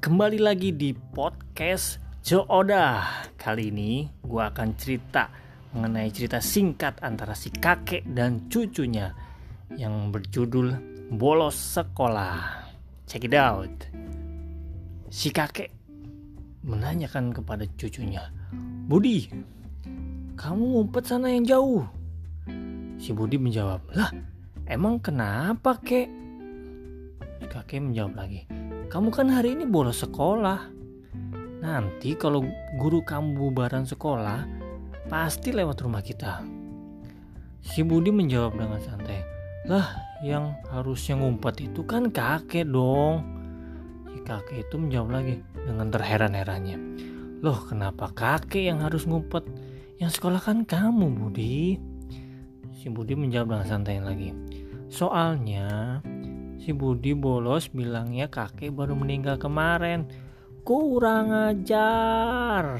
kembali lagi di podcast Jo Oda. Kali ini gue akan cerita mengenai cerita singkat antara si kakek dan cucunya yang berjudul Bolos Sekolah. Check it out. Si kakek menanyakan kepada cucunya, Budi, kamu ngumpet sana yang jauh. Si Budi menjawab, lah emang kenapa kek? Kakek menjawab lagi, kamu kan hari ini bolos sekolah. Nanti kalau guru kamu bubaran sekolah, pasti lewat rumah kita. Si Budi menjawab dengan santai, lah yang harusnya ngumpet itu kan kakek dong. Si kakek itu menjawab lagi dengan terheran-herannya. Loh kenapa kakek yang harus ngumpet? Yang sekolah kan kamu Budi. Si Budi menjawab dengan santai lagi. Soalnya Si Budi bolos bilangnya kakek baru meninggal kemarin. Kurang ajar.